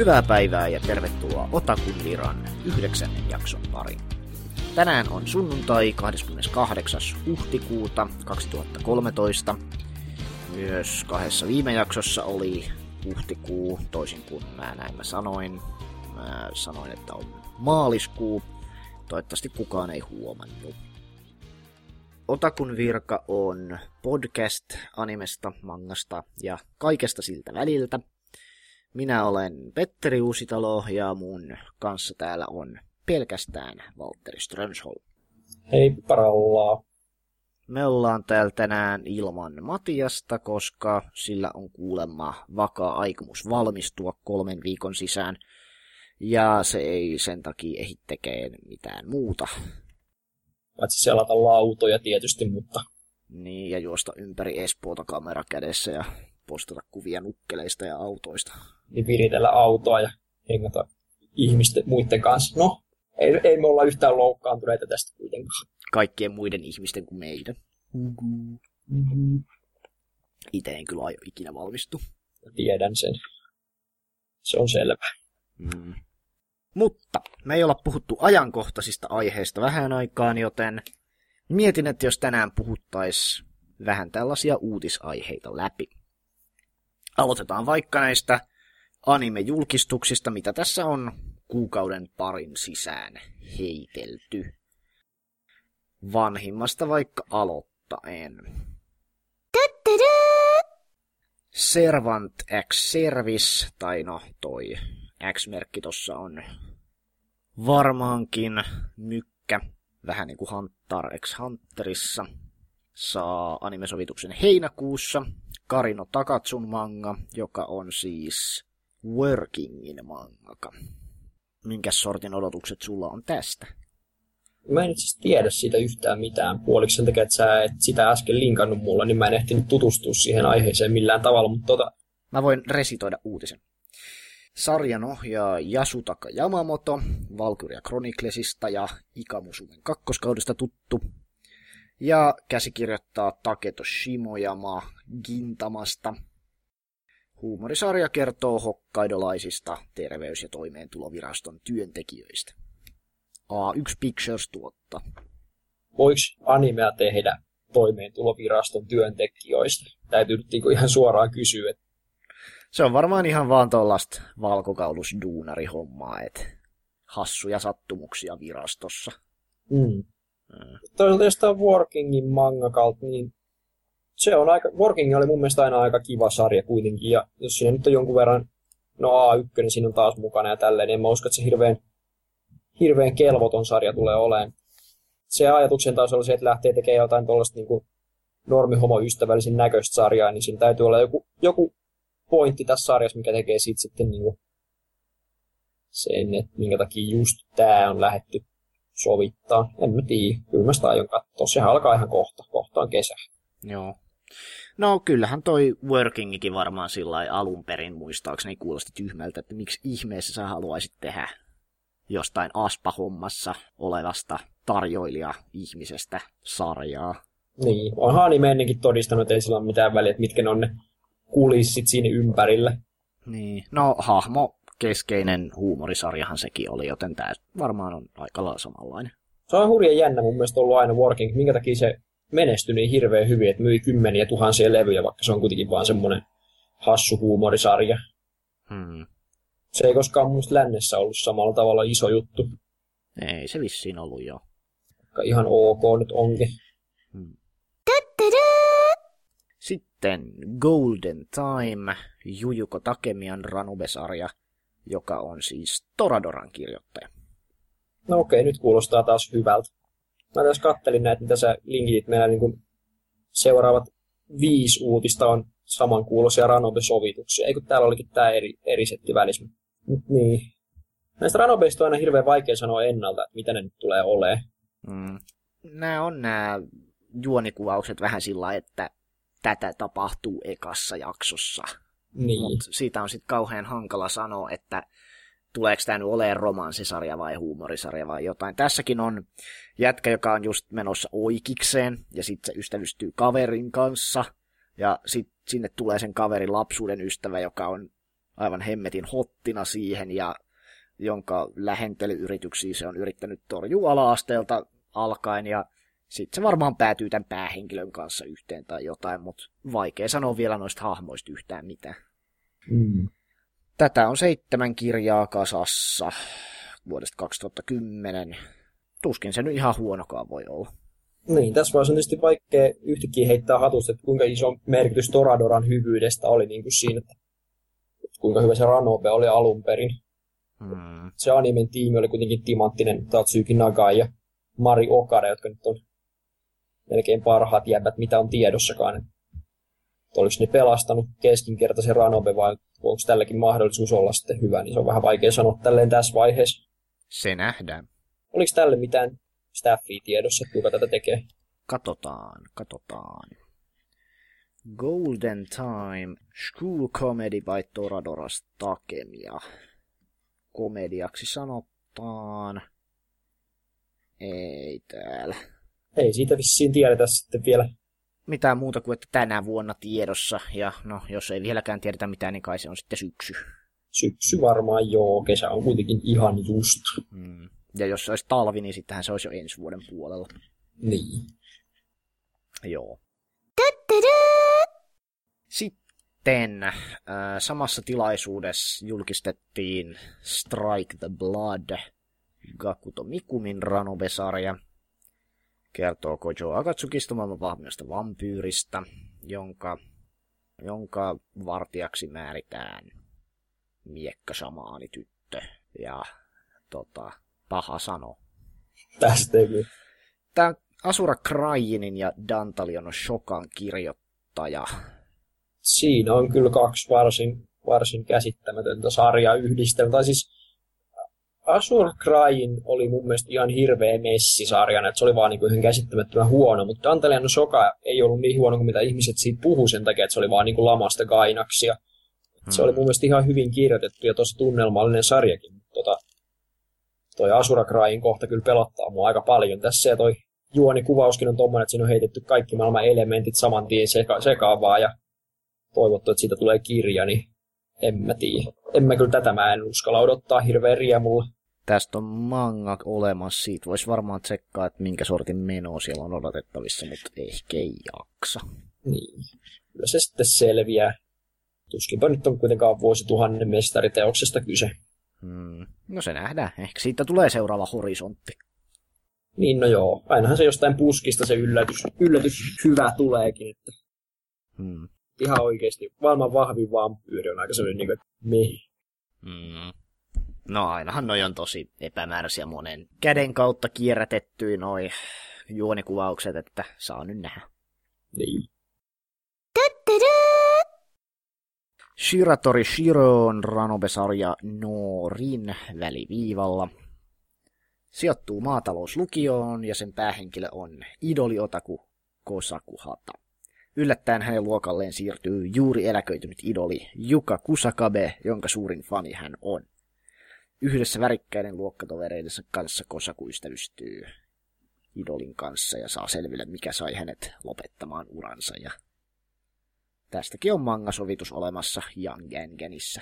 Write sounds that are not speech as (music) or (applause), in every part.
Hyvää päivää ja tervetuloa Otakun Viran yhdeksännen jakson pariin. Tänään on sunnuntai 28. huhtikuuta 2013. Myös kahdessa viime jaksossa oli huhtikuu, toisin kuin mä näin mä sanoin. Mä sanoin, että on maaliskuu. Toivottavasti kukaan ei huomannut. Otakun virka on podcast animesta, mangasta ja kaikesta siltä väliltä. Minä olen Petteri Uusitalo ja mun kanssa täällä on pelkästään Valtteri Strömsholm. Hei parallaa. Me ollaan täällä tänään ilman Matiasta, koska sillä on kuulemma vakaa aikomus valmistua kolmen viikon sisään. Ja se ei sen takia ehdi tekemään mitään muuta. Paitsi selata lautoja tietysti, mutta... Niin, ja juosta ympäri Espoota kamera kädessä ja postata kuvia nukkeleista ja autoista. Niin viritellä autoa ja hengata ihmisten muiden kanssa. No, ei, ei me olla yhtään loukkaantuneita tästä kuitenkaan. Kaikkien muiden ihmisten kuin meidän. Mm-hmm. Itse en kyllä aio ikinä valmistu. Tiedän sen. Se on selvä. Mm. Mutta me ei olla puhuttu ajankohtaisista aiheista vähän aikaan, joten mietin, että jos tänään puhuttais vähän tällaisia uutisaiheita läpi. Aloitetaan vaikka näistä anime-julkistuksista, mitä tässä on kuukauden parin sisään heitelty. Vanhimmasta vaikka aloittaen. Servant X Service, tai no toi X-merkki tossa on varmaankin mykkä, vähän niin kuin Hunter X Hunterissa. Saa animesovituksen heinäkuussa. Karino Takatsun manga, joka on siis Workingin mangaka. Minkäs sortin odotukset sulla on tästä? Mä en itse tiedä siitä yhtään mitään. Puoliksi sen takia, että sä et sitä äsken linkannut mulle, niin mä en ehtinyt tutustua siihen aiheeseen millään tavalla, mutta tota... Mä voin resitoida uutisen. Sarjan ohjaa Yasutaka Yamamoto, Valkyria Chroniclesista ja Ikamusumen kakkoskaudesta tuttu. Ja käsikirjoittaa Taketo Shimoyama Gintamasta. Huumorisarja kertoo hokkaidolaisista terveys- ja toimeentuloviraston työntekijöistä. A1 Pictures tuotta. Voiko animea tehdä toimeentuloviraston työntekijöistä? Täytyy nyt niinku ihan suoraan kysyä, että Se on varmaan ihan vaan tuollaista valkokaulusduunarihommaa, että hassuja sattumuksia virastossa. Mm. Mm. Toisaalta jos tämä on Workingin mangakalta, niin se on aika, Working oli mun mielestä aina aika kiva sarja kuitenkin, ja jos siinä nyt on jonkun verran, no A1, niin siinä on taas mukana ja tälleen, niin en mä usko, että se hirveän, hirveän kelvoton sarja tulee olemaan. Se ajatuksen taas oli se, että lähtee tekemään jotain tuollaista niin normihomoystävällisen näköistä sarjaa, niin siinä täytyy olla joku, joku pointti tässä sarjassa, mikä tekee siitä sitten niin kuin sen, että minkä takia just tämä on lähetty sovittaa. En mä tiedä, kyllä mä sitä aion katsoa. Sehän alkaa ihan kohta, kohta on kesä. Joo. No kyllähän toi Workingikin varmaan sillä alun perin muistaakseni kuulosti tyhmältä, että miksi ihmeessä sä haluaisit tehdä jostain aspahommassa olevasta tarjoilija-ihmisestä sarjaa. Niin, onhan anime ennenkin todistanut, että ei sillä ole mitään väliä, että mitkä ne on ne kulissit siinä ympärillä. Niin, no hahmo keskeinen huumorisarjahan sekin oli, joten tämä varmaan on aika lailla samanlainen. Se on hurjan jännä mun mielestä ollut aina Working, minkä takia se menestyi niin hirveän hyvin, että myi kymmeniä tuhansia levyjä, vaikka se on kuitenkin vaan semmoinen hassu huumorisarja. Hmm. Se ei koskaan mun lännessä ollut samalla tavalla iso juttu, Ei se vissiin ollut jo. vaikka ihan ok nyt onkin. Hmm. Sitten Golden Time, Jujuko Takemian Ranube-sarja, joka on siis Toradoran kirjoittaja. No okei, nyt kuulostaa taas hyvältä. Mä tässä kattelin näitä, mitä sä linkitit meillä niin kuin seuraavat viisi uutista on samankuuloisia Ranobe-sovituksia. Eikö täällä olikin tää eri, eri setti välissä? Mut niin. Näistä Ranobeista on aina hirveän vaikea sanoa ennalta, että mitä ne nyt tulee olemaan. Mm. Nämä on nämä juonikuvaukset vähän sillä että tätä tapahtuu ekassa jaksossa. Niin. Mutta siitä on sitten kauhean hankala sanoa, että tuleeko tämä nyt olemaan romanssisarja vai huumorisarja vai jotain. Tässäkin on jätkä, joka on just menossa oikikseen, ja sitten se ystävystyy kaverin kanssa, ja sitten sinne tulee sen kaverin lapsuuden ystävä, joka on aivan hemmetin hottina siihen ja jonka lähentelyyrityksiä se on yrittänyt torjua ala-asteelta alkaen ja sitten se varmaan päätyy tämän päähenkilön kanssa yhteen tai jotain, mutta vaikea sanoa vielä noista hahmoista yhtään mitään. Mm. Tätä on seitsemän kirjaa kasassa vuodesta 2010. Tuskin se nyt ihan huonokaan voi olla. Niin, tässä vaiheessa on tietysti vaikea yhtäkkiä heittää hatusta, että kuinka iso merkitys Toradoran hyvyydestä oli niin kuin siinä, että kuinka hyvä se Ranobe oli alun perin. Hmm. Se animen tiimi oli kuitenkin timanttinen Tatsuki Nagai ja Mari Okada, jotka nyt on melkein parhaat jäbät, mitä on tiedossakaan. Että oliko ne pelastanut keskinkertaisen Ranobe vai onko tälläkin mahdollisuus olla sitten hyvä, niin se on vähän vaikea sanoa tälleen tässä vaiheessa. Se nähdään. Oliko tälle mitään staffia tiedossa, että kuka tätä tekee? Katotaan, katotaan. Golden Time, School Comedy by Toradoras Takemia. Komediaksi sanotaan. Ei täällä. Ei siitä vissiin tiedetä sitten vielä. Mitään muuta kuin, että tänä vuonna tiedossa. Ja no, jos ei vieläkään tiedetä mitään, niin kai se on sitten syksy. Syksy varmaan joo, kesä on kuitenkin ihan just. Mm. Ja jos se olisi talvi, niin sittenhän se olisi jo ensi vuoden puolella. Niin. Joo. Sitten äh, samassa tilaisuudessa julkistettiin Strike the Blood, Gakuto Mikumin Ranobe-sarja. Kertoo Kojo Akatsukista maailman vahvimmasta vampyyristä, jonka, jonka vartijaksi määritään miekkäsamaani tyttö. Ja tota, paha sano. Tästä. Tämä Asura Krajinin ja Dantalion Shokan kirjoittaja. Siinä on kyllä kaksi varsin, varsin käsittämätöntä sarjaa yhdistelmä. Tai siis Asura Crying oli mun mielestä ihan hirveä messisarjana, että se oli vaan niin kuin ihan käsittämättömän huono, mutta Dantalian Shoka ei ollut niin huono kuin mitä ihmiset siitä puhu sen takia, että se oli vaan niin kuin lamasta kainaksia. Hmm. Se oli mun mielestä ihan hyvin kirjoitettu ja tosi tunnelmallinen sarjakin. Tota, toi Asura Crying kohta kyllä pelottaa mua aika paljon tässä ja toi juonikuvauskin on tommonen, että siinä on heitetty kaikki maailman elementit saman tien seka- sekaavaa ja toivottu, että siitä tulee kirja, niin en mä tiedä. En mä kyllä tätä mä en uskalla odottaa hirveän riemulla. Tästä on manga olemassa, siitä voisi varmaan tsekkaa, että minkä sortin meno siellä on odotettavissa, mutta ehkä ei jaksa. Niin. Kyllä se sitten selviää. Tuskinpa nyt on kuitenkaan vuosituhannen mestariteoksesta kyse. Hmm. No se nähdään. Ehkä siitä tulee seuraava horisontti. Niin no joo, ainahan se jostain puskista se yllätys, yllätys hyvä tuleekin. Että Hmm. ihan oikeasti maailman vahvin vampyyri on aika sellainen niin kuin, että meh. Hmm. No ainahan noi on tosi epämääräisiä monen käden kautta kierrätettyä noi juonikuvaukset, että saa nyt nähdä. Niin. Shiratori Shiro on Ranobe-sarja Norin väliviivalla. Sijoittuu maatalouslukioon ja sen päähenkilö on idoli otaku Kosaku Hata. Yllättäen hänen luokalleen siirtyy juuri eläköitynyt idoli Juka Kusakabe, jonka suurin fani hän on. Yhdessä värikkäiden luokkatovereidensa kanssa Kosaku ystävystyy idolin kanssa ja saa selville, mikä sai hänet lopettamaan uransa. Ja tästäkin on mangasovitus olemassa Young Gengenissä.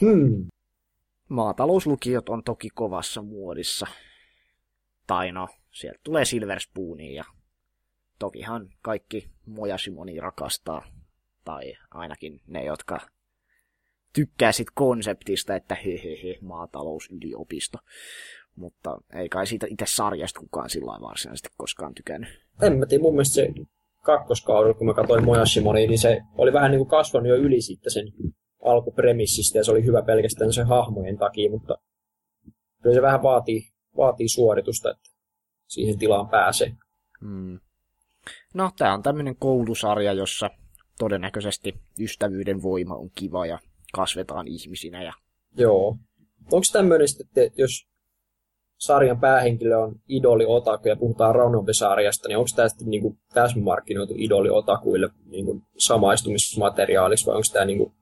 Hmm. Maatalouslukiot on toki kovassa muodissa. Tai no, sieltä tulee Silver Spoonia ja tokihan kaikki Mojasimoni rakastaa. Tai ainakin ne, jotka tykkää sit konseptista, että hehehe, maatalousyliopisto. Mutta ei kai siitä itse sarjasta kukaan sillä lailla varsinaisesti koskaan tykännyt. En mä tiedä, mun mielestä se kakkoskaudella, kun mä katsoin Mojashimonia, niin se oli vähän niin kuin kasvanut jo yli sitten sen alkupremissistä ja se oli hyvä pelkästään sen hahmojen takia, mutta kyllä se vähän vaatii, vaatii suoritusta, että siihen tilaan pääsee. Hmm. No, tämä on tämmöinen koulusarja, jossa todennäköisesti ystävyyden voima on kiva ja kasvetaan ihmisinä. Ja... Joo. Onko tämmöinen sitten, että jos sarjan päähenkilö on idoli otaku ja puhutaan Ranobe-sarjasta, niin onko tämä sitten niinku täsmämarkkinoitu idoli otakuille niinku samaistumismateriaaliksi vai onko tämä niinku,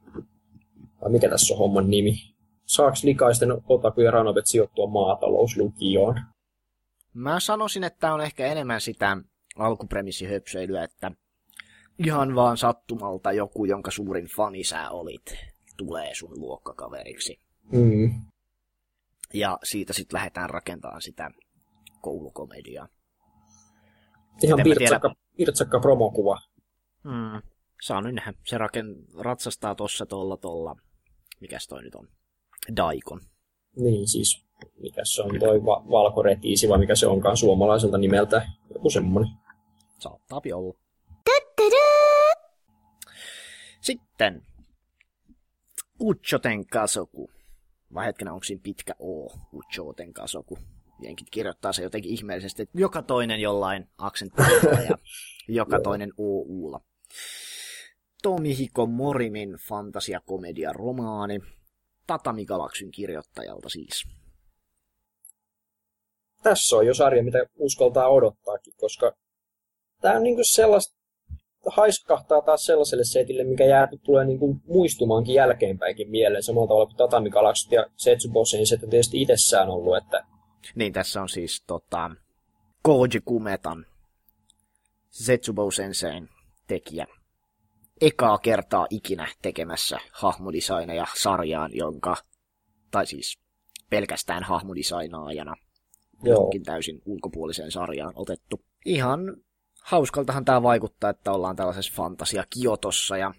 vai mikä tässä on homman nimi? Saako likaisten otaku ja Ranobet sijoittua maatalouslukioon? Mä sanoisin, että tämä on ehkä enemmän sitä alkupremissihöpsöilyä, että ihan vaan sattumalta joku, jonka suurin fani sä olit, tulee sun luokkakaveriksi. Mm. Ja siitä sitten lähdetään rakentamaan sitä koulukomediaa. Ihan pirtsakka, pirtsakka promokuva. Mm. Saa nyt nähdä. Se raken, ratsastaa tossa tolla tolla. Mikäs toi nyt on? Daikon. Niin siis, mikä se on toi va- valkoretiisi vai mikä se onkaan suomalaiselta nimeltä. Joku semmonen. Saattaa olla. Sitten. Uchoten kasoku. Vai hetkenä, onko siinä pitkä O? Uchoten kasoku. Jenkit kirjoittaa se jotenkin ihmeellisesti, että joka toinen jollain aksentilla ja (laughs) joka toinen OUlla. Tomihiko Morimin fantasiakomedia romaani. Tatami Galaxyn kirjoittajalta siis. Tässä on jo sarja, mitä uskaltaa odottaakin, koska tämä on niinku sellaista, haiskahtaa taas sellaiselle setille, mikä jää, tulee niinku muistumaankin jälkeenpäinkin mieleen, samalla tavalla kuin Tatami Galaxy ja Setsubo Sensei on tietysti itsessään ollut, että Niin, tässä on siis tota, Koji Kumetan, Setsubo Sensein tekijä. Ekaa kertaa ikinä tekemässä hahmodesigneja sarjaan, jonka, tai siis pelkästään hahmodesignaajana, joo, johonkin täysin ulkopuoliseen sarjaan otettu. Ihan hauskaltahan tämä vaikuttaa, että ollaan tällaisessa fantasia-kiotossa, ja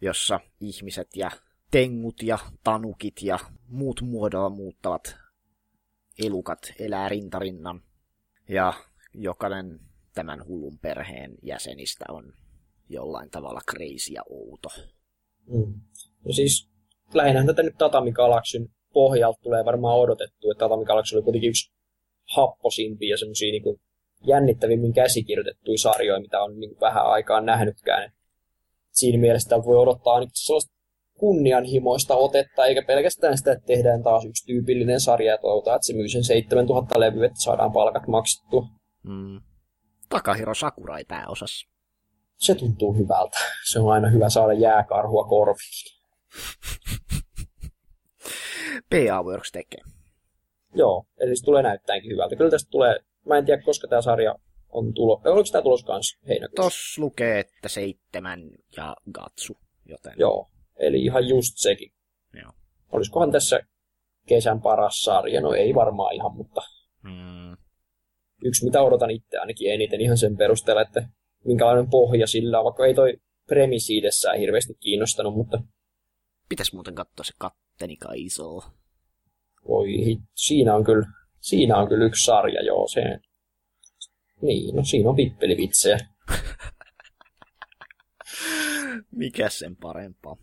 jossa ihmiset ja tengut ja tanukit ja muut muodolla muuttavat elukat elää rintarinnan. Ja jokainen tämän hullun perheen jäsenistä on jollain tavalla crazy ja outo. Mm. No siis lähinnä tätä nyt Tatami Galaxyn pohjalta tulee varmaan odotettu, että Tatami Galaxy oli kuitenkin yksi happosimpia ja semmoisia niin jännittävimmin käsikirjoitettuja sarjoja, mitä on niin vähän aikaan nähnytkään. Siinä mielessä voi odottaa ainakin sellaista kunnianhimoista otetta, eikä pelkästään sitä, että tehdään taas yksi tyypillinen sarja ja toivotaan, että se myy sen 7000 levyä, että saadaan palkat maksettua. Mm. Takahiro Sakurai pääosassa. Se tuntuu hyvältä. Se on aina hyvä saada jääkarhua korviin. PA Works tekee. Joo, eli se tulee näyttäenkin hyvältä. Kyllä tästä tulee, mä en tiedä koska tämä sarja on tulo. Oliko tämä tulos kanssa heinäkuussa? Tos lukee, että seitsemän ja Gatsu, joten Joo, eli ihan just sekin. Joo. Olisikohan tässä kesän paras sarja? No ei varmaan ihan, mutta Mm, yksi mitä odotan itse ainakin eniten ihan sen perusteella, että minkälainen pohja sillä on, vaikka ei toi premissi itsessään hirveästi kiinnostanut, mutta pitäis muuten katsoa se katteni iso. voi siinä on kyllä, siinä on kyllä yksi sarja, joo, se, niin, no siinä on pippelivitsejä. (laughs) Mikä sen parempaa?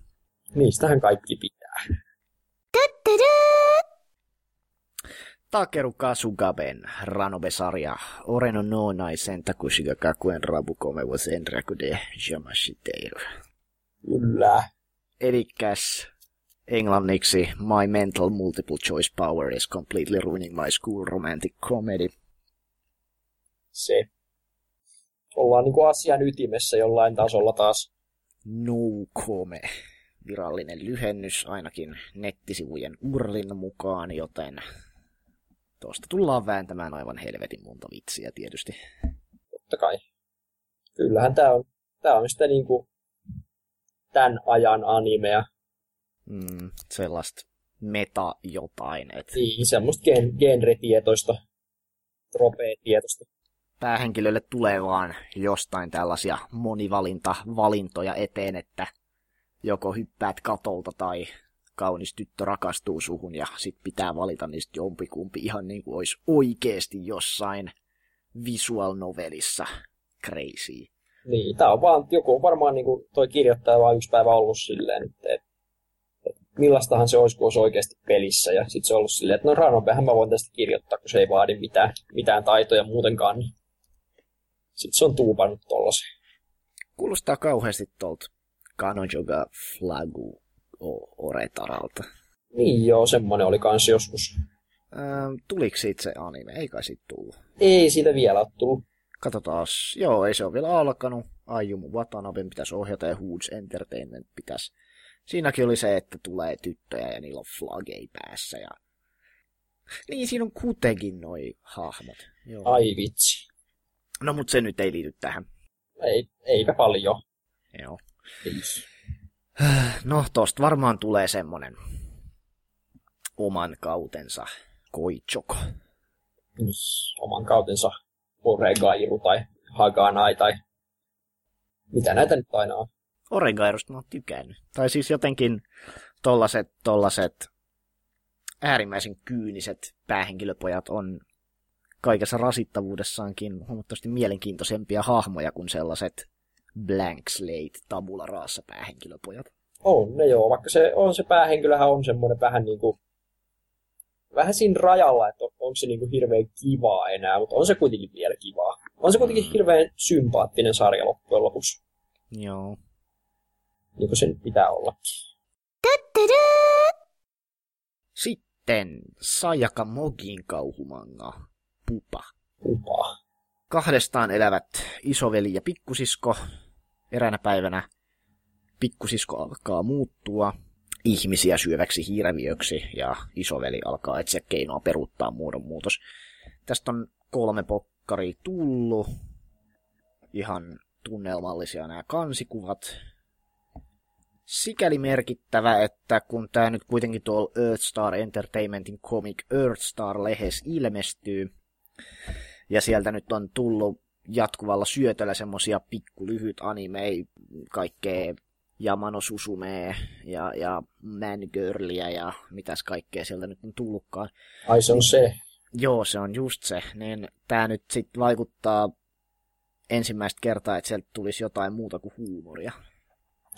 Niistähän kaikki pitää. Takeru Kasugaben Ranobe-sarja Oreno no nai sentakushi ga kakuen rabukome wa senraku de Yamashiteiru. Kyllä. Elikkäs englanniksi My mental multiple choice power is completely ruining my school romantic comedy. Se. Ollaan niinku asian ytimessä jollain tasolla taas. Noukome. Virallinen lyhennys ainakin nettisivujen urlin mukaan, joten tuosta tullaan vääntämään aivan helvetin monta vitsiä tietysti. Totta kai. Kyllähän tää on, tää on sitä niinku tämän ajan animea. Mm, sellaista meta jotain, että Niin, semmoista gen, genretietoista, tropee-tietoista. päähenkilölle tulee vaan jostain tällaisia monivalinta-valintoja eteen, että joko hyppäät katolta tai kaunis tyttö rakastuu suhun ja sit pitää valita niistä jompikumpi ihan niin kuin olisi oikeesti jossain visual novelissa crazy. Niin, tää on vaan, joku on varmaan niinku toi kirjoittaja vaan yksi päivä ollut silleen, että et, et millaistahan se olisi, kun olisi oikeasti pelissä. Ja sitten se on ollut silleen, että no Ranobehän mä voin tästä kirjoittaa, kun se ei vaadi mitään, mitään taitoja muutenkaan. Niin. Sitten se on tuupannut tollasen. Kuulostaa kauheasti tuolta Kanojoga Flagu Oretaralta. Niin joo, semmonen oli kans joskus. Ähm, tuliko siitä se anime? Ei kai siitä tullut. Ei siitä vielä ole tullut. Katsotaan. Joo, ei se ole vielä alkanut. Ayumu Watanaben pitäisi ohjata ja Hoods Entertainment pitäisi. Siinäkin oli se, että tulee tyttöjä ja niillä on flagei päässä. Ja... Niin, siinä on kuitenkin noi hahmot. Joo. Ai vitsi. No, mutta se nyt ei liity tähän. Ei, eipä paljon. Joo. Ei. No, tosta varmaan tulee semmonen oman kautensa koichoko. Niin, oman kautensa Oregairu tai Haganai tai mitä näitä nyt aina on. Oregairusta mä oon tykännyt. Tai siis jotenkin tollaset, tollaset äärimmäisen kyyniset päähenkilöpojat on kaikessa rasittavuudessaankin huomattavasti mielenkiintoisempia hahmoja kuin sellaiset blank slate tabula raassa päähenkilöpojat. On ne joo, vaikka se on se päähenkilöhän on semmoinen vähän niin kuin vähän siinä rajalla, että on, onko se niin kuin hirveän kivaa enää, mutta on se kuitenkin vielä kivaa. On se kuitenkin Mm. hirveän sympaattinen sarja loppujen lopuksi, Joo. Niin kuin sen pitää olla. Sitten Sayaka Mogin kauhumanga Pupa. Upaa. Kahdestaan elävät isoveli ja pikkusisko. Eräänä päivänä pikkusisko alkaa muuttua ihmisiä syöväksi hiiräviöksi ja isoveli alkaa etsiä keinoa peruuttaa muodonmuutos. Tästä on kolme pokkari tullut. Ihan tunnelmallisia nämä kansikuvat. Sikäli merkittävä, että kun tämä nyt kuitenkin tuolla Earthstar Entertainmentin Comic Earthstar-lehes ilmestyy, ja sieltä nyt on tullut jatkuvalla syötöllä semmosia pikkulyhyt animei, kaikkea Yamano Susumee ja, ja Man Girlia ja mitäs kaikkea sieltä nyt on tullutkaan. Ai se on se. Joo, se on just se. Niin tää nyt sit vaikuttaa ensimmäistä kertaa, että sieltä tulisi jotain muuta kuin huumoria.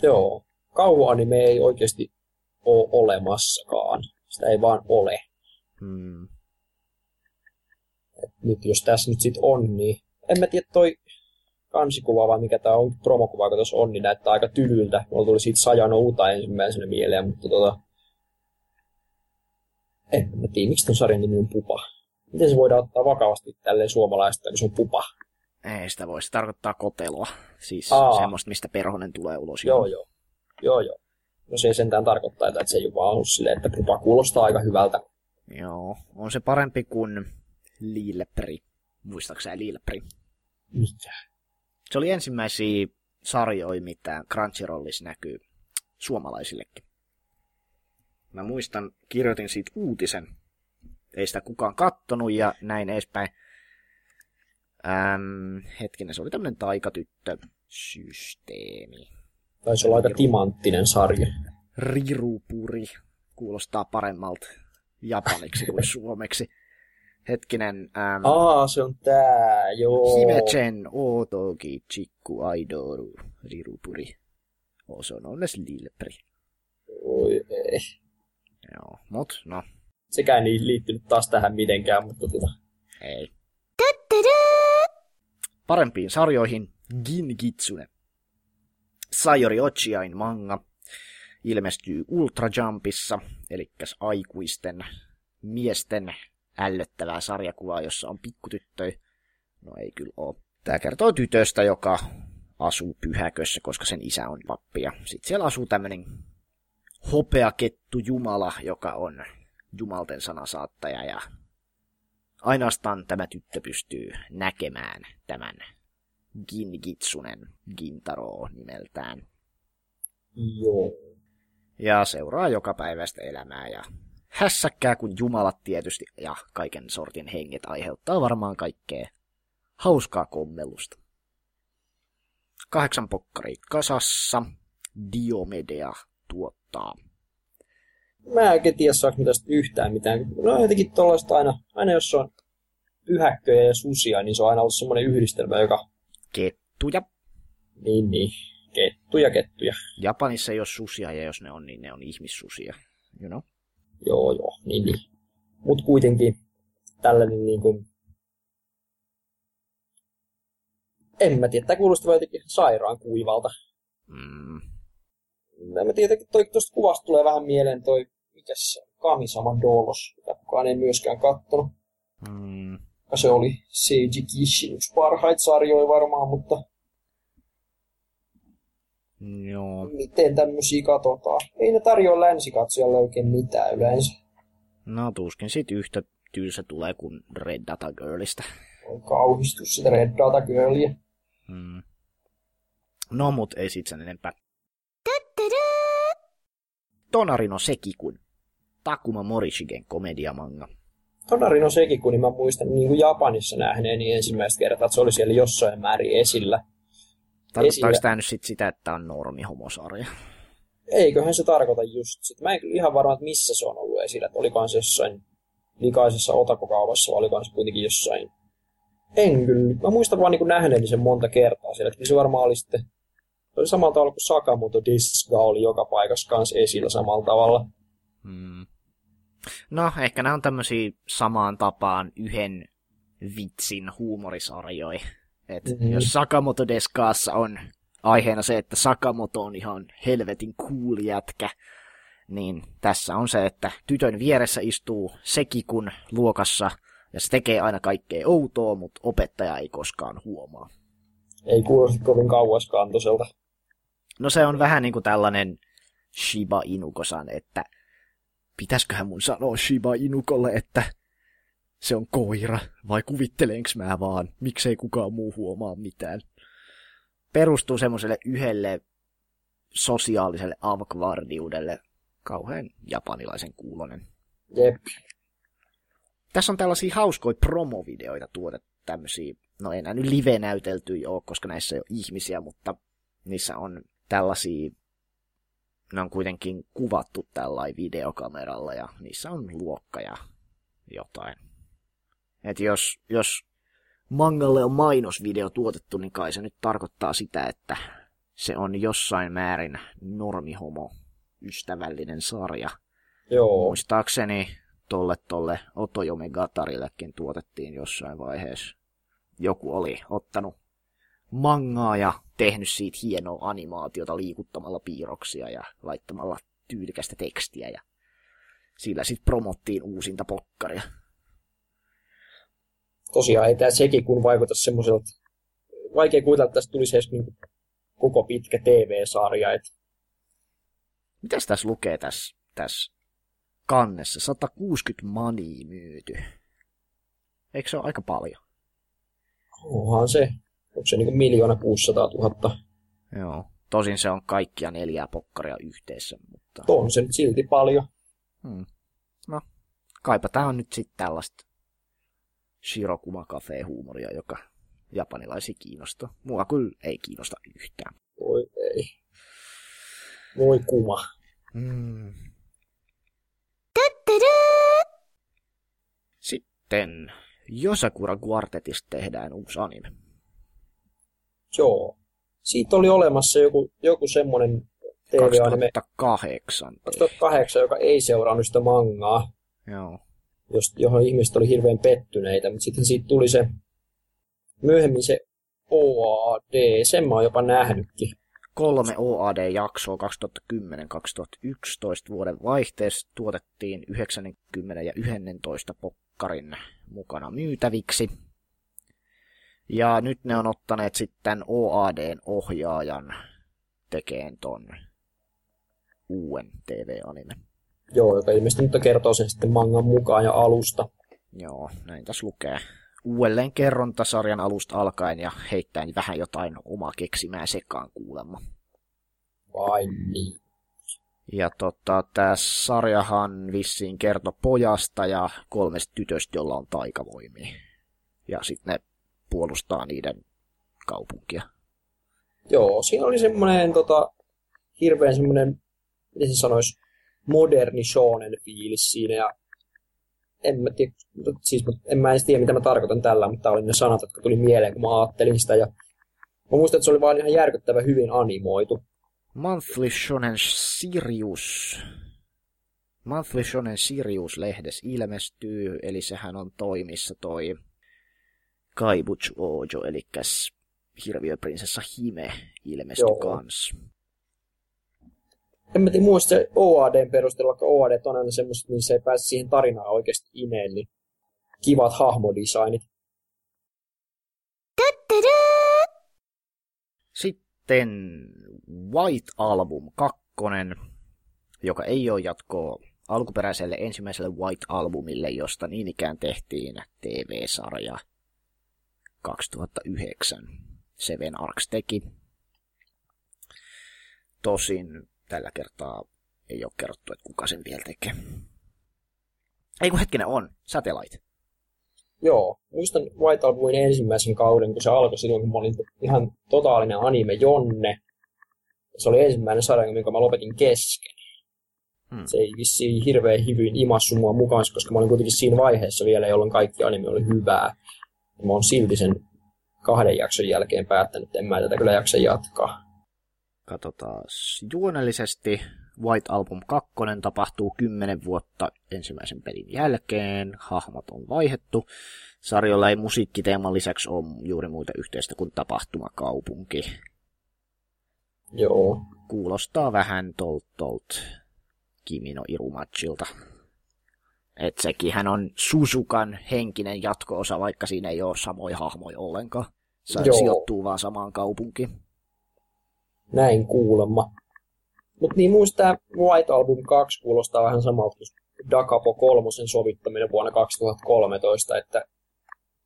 Joo. Kauhuanime ei oikeasti ole olemassakaan. Sitä ei vaan ole. Hmm. Et nyt jos tässä nyt sit on, niin en mä tiedä toi kansikuva vai mikä tää on, promokuva, kun tuossa on, niin näyttää aika tylyltä. Mulla tuli siitä Sajano Uta ensimmäisenä mieleen, mutta tota... En mä tiedä, miksi ton sarjan nimi on Pupa. Miten se voidaan ottaa vakavasti tälleen suomalaista, kun se on Pupa? Ei sitä voi, se tarkoittaa koteloa. Siis Aa. semmoista, mistä perhonen tulee ulos. Joo, joo. Joo, joo. No se ei sentään tarkoittaa, että se ei vaan ollut silleen, että Pupa kuulostaa aika hyvältä. Joo, on se parempi kuin Lilpri. Muistaakseni Lilpri? Mikä? Se oli ensimmäisiä sarjoja, mitä Crunchyrollissa näkyy suomalaisillekin. Mä muistan, kirjoitin siitä uutisen. Ei sitä kukaan kattonut ja näin edespäin. Ähm, hetkinen, se oli tämmönen taikatyttö-systeemi. Taisi olla aika timanttinen sarja. Rirupuri kuulostaa paremmalta japaniksi kuin (laughs) suomeksi. Hetkinen, ähm, Aa, se on tää, joo. Himechen Otoki Chikku Aidoru Rirupuri. As Lilpri. Oi, ei. Joo, mut no, Sekään ei liittynyt taas tähän mitenkään, mutta tota. ei. Parempiin sarjoihin Gin Gitsune. Sayori Ochiain manga ilmestyy Ultra Jumpissa, eli aikuisten miesten ällöttävää sarjakuvaa, jossa on pikkutyttöjä. No ei kyllä oo. Tää kertoo tytöstä, joka asuu pyhäkössä, koska sen isä on pappi. Ja sit siellä asuu tämmönen hopeakettu jumala, joka on jumalten sanasaattaja ja ainoastaan tämä tyttö pystyy näkemään tämän Gingitsunen Gintaro nimeltään. Joo. Ja seuraa joka päivästä elämää ja hässäkkää kun jumalat tietysti ja kaiken sortin henget aiheuttaa varmaan kaikkea hauskaa kommellusta. Kahdeksan pokkari kasassa Diomedea tuottaa. Mä en tiedä, saako mä tästä yhtään mitään. No jotenkin tollaista aina, aina jos on pyhäkköjä ja susia, niin se on aina ollut semmoinen yhdistelmä, joka... Kettuja. Niin, niin. Kettuja, kettuja. Japanissa ei ole susia ja jos ne on, niin ne on ihmissusia. You know? Joo, joo, niin, niin. Mut kuitenkin tällainen niin kuin... En mä tiedä, tää kuulostaa jotenkin sairaan kuivalta. Mm, En mä tiedä, toi tuosta kuvasta tulee vähän mieleen toi, mikäs se on, Kamisama Dolos, jota kukaan ei myöskään kattonut. mm, Ja se oli Seiji Kishin yksi parhaita sarjoja varmaan, mutta joo. miten tämmöisiä katsotaan? Ei ne tarjoa länsikatsojalle oikein mitään yleensä. No tuskin sit yhtä tylsä tulee kuin Red Data Girlista. On kauhistus sitä Red Data Girlia. Mm. No mut ei sit sen enempää. Tonarino Sekikun. Takuma Morishigen komediamanga. Tonarino Sekikun, niin mä muistan niin kuin Japanissa nähneeni ensimmäistä kertaa, että se oli siellä jossain määrin esillä. Tarkoittaako tämä nyt sit sitä, että on normi homosarja? Eiköhän se tarkoita just sit. Mä en kyllä ihan varma, että missä se on ollut esillä. Että olikohan se jossain likaisessa otakokaupassa vai olikohan se kuitenkin jossain. En kyllä. Mä muistan vaan niin nähneeni sen monta kertaa siellä. Että se varmaan oli sitten se oli samalla tavalla kuin Sakamoto Diska oli joka paikassa kanssa esillä samalla tavalla. Hmm. No, ehkä nämä on tämmöisiä samaan tapaan yhden vitsin huumorisarjoja. Et mm-hmm. Jos Sakamoto Deskaassa on aiheena se, että Sakamoto on ihan helvetin cool jätkä, niin tässä on se, että tytön vieressä istuu Sekikun luokassa ja se tekee aina kaikkea outoa, mutta opettaja ei koskaan huomaa. Ei kuulosti kovin kauaskantoiselta. No se on vähän niin kuin tällainen Shiba Inukosan, että pitäisköhän mun sanoa Shiba Inukolle, että se on koira, vai kuvittelenks mä vaan, miksei kukaan muu huomaa mitään. Perustuu semmoiselle yhdelle sosiaaliselle avkvardiudelle, kauhean japanilaisen kuulonen. Jep. Tässä on tällaisia hauskoja promovideoita tuotettu, tämmöisiä, no enää nyt live-näytelty joo, koska näissä ei ole ihmisiä, mutta niissä on tällaisia, ne on kuitenkin kuvattu tällä videokameralla ja niissä on luokka ja jotain. Et jos, jos mangalle on mainosvideo tuotettu, niin kai se nyt tarkoittaa sitä, että se on jossain määrin normihomo ystävällinen sarja. Joo. Muistaakseni tolle tolle Otojome Gatarillekin tuotettiin jossain vaiheessa. Joku oli ottanut mangaa ja tehnyt siitä hienoa animaatiota liikuttamalla piirroksia ja laittamalla tyylikästä tekstiä ja sillä sitten promottiin uusinta pokkaria. Tosiaan ei tämä sekin kun vaikuta semmoiselta, vaikea kuvitella, että tästä tulisi edes niin koko pitkä TV-sarja. Et... Mitäs tässä lukee tässä, tässä kannessa? 160 mania myyty. Eikö se ole aika paljon? Onhan se onko se niin miljoona 600 000. Joo, tosin se on kaikkia neljää pokkaria yhteensä. Mutta... On se nyt silti paljon. Hmm. No, kaipa tämä on nyt sitten tällaista Shirokuma Cafe huumoria, joka japanilaisi kiinnostaa. Mua kyllä ei kiinnosta yhtään. Voi ei. Voi kuma. Hmm. Sitten Josakura Quartetista tehdään uusi anime. Joo. Siitä oli olemassa joku, joku semmoinen TV-anime. 2008. 2008, joka ei seurannut sitä mangaa. Joo. johon ihmiset oli hirveän pettyneitä, mutta sitten siitä tuli se myöhemmin se OAD, sen mä oon jopa nähnytkin. Kolme OAD-jaksoa 2010-2011 vuoden vaihteessa tuotettiin 90 ja 11 pokkarin mukana myytäviksi. Ja nyt ne on ottaneet sitten OADn ohjaajan tekeen ton uuden TV-anime. Joo, joka ilmeisesti nyt kertoo sen sitten mangan mukaan ja alusta. Joo, näin tässä lukee. Uudelleen kerrontasarjan alusta alkaen ja heittäen vähän jotain omaa keksimää sekaan kuulemma. Vai niin. Ja tota, tämä sarjahan vissiin kertoo pojasta ja kolmesta tytöstä, jolla on taikavoimia. Ja sitten ne puolustaa niiden kaupunkia. Joo, siinä oli semmoinen tota, hirveän semmoinen, miten se sanoisi, moderni shonen fiilis siinä ja en mä, tiedä, siis, en mä edes tiedä, mitä mä tarkoitan tällä, mutta oli ne sanat, jotka tuli mieleen, kun mä ajattelin sitä. Ja mä muistan, että se oli vaan ihan järkyttävä hyvin animoitu. Monthly Shonen Sirius. Monthly Shonen Sirius-lehdes ilmestyy, eli sehän on toimissa toi Kaibuch Ojo, eli hirviöprinsessa Hime ilmestyi Joo. kans. En mä tiedä, muista OADn perusteella, vaikka OAD on aina semmoista, niin se ei pääse siihen tarinaan oikeasti ineen, niin kivat hahmodesignit. Sitten White Album 2, joka ei ole jatkoa alkuperäiselle ensimmäiselle White Albumille, josta niin ikään tehtiin TV-sarja 2009 Seven Arcs teki. Tosin tällä kertaa ei ole kerrottu, että kuka sen vielä tekee. Ei kun hetkinen on, Satellite. Joo, muistan White Albumin ensimmäisen kauden, kun se alkoi silloin, kun mä olin ihan totaalinen anime-jonne. Se oli ensimmäinen sarja, minkä mä lopetin kesken. Hmm. Se ei vissiin hirveän hyvin imassu mua mukaan, koska mä olin kuitenkin siinä vaiheessa vielä, jolloin kaikki anime oli hyvää. Mä oon silti sen kahden jakson jälkeen päättänyt, että en mä tätä kyllä jaksa jatkaa. Katsotaan. Juonellisesti White Album 2 tapahtuu 10 vuotta ensimmäisen pelin jälkeen. Hahmot on vaihettu. Sarjolla ei musiikkiteeman lisäksi ole juuri muita yhteistä kuin tapahtumakaupunki. Joo. Kuulostaa vähän tolt tolt Kimino Irumachilta. Et sekin on Susukan henkinen jatko-osa, vaikka siinä ei ole samoja hahmoja ollenkaan. Se Joo. sijoittuu vaan samaan kaupunkiin. Näin kuulemma. Mutta niin muista White Album 2 kuulostaa vähän samalta kuin Dakapo 3 sovittaminen vuonna 2013, että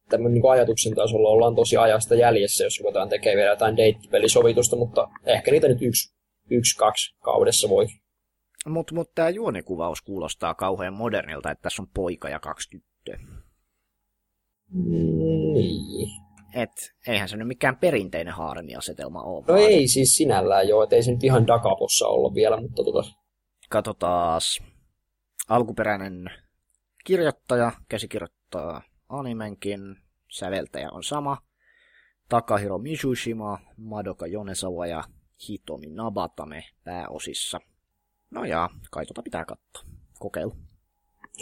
tämmöinen niin ajatuksen tasolla ollaan tosi ajasta jäljessä, jos ruvetaan tekemään vielä jotain deittipelisovitusta, mutta ehkä niitä nyt yksi, yksi kaksi kaudessa voi. Mutta mut tämä juonikuvaus kuulostaa kauhean modernilta, että tässä on poika ja kaksi tyttöä. Niin et eihän se nyt mikään perinteinen haaremiasetelma ole. No vaan. ei siis sinällään joo, että ei se nyt ihan Dakapossa ollut vielä, mutta tota... Katsotaas. Alkuperäinen kirjoittaja, käsikirjoittaa animenkin, säveltäjä on sama. Takahiro Mizushima, Madoka Jonesawa ja Hitomi Nabatame pääosissa. No ja, kai tota pitää katsoa. Kokeilu.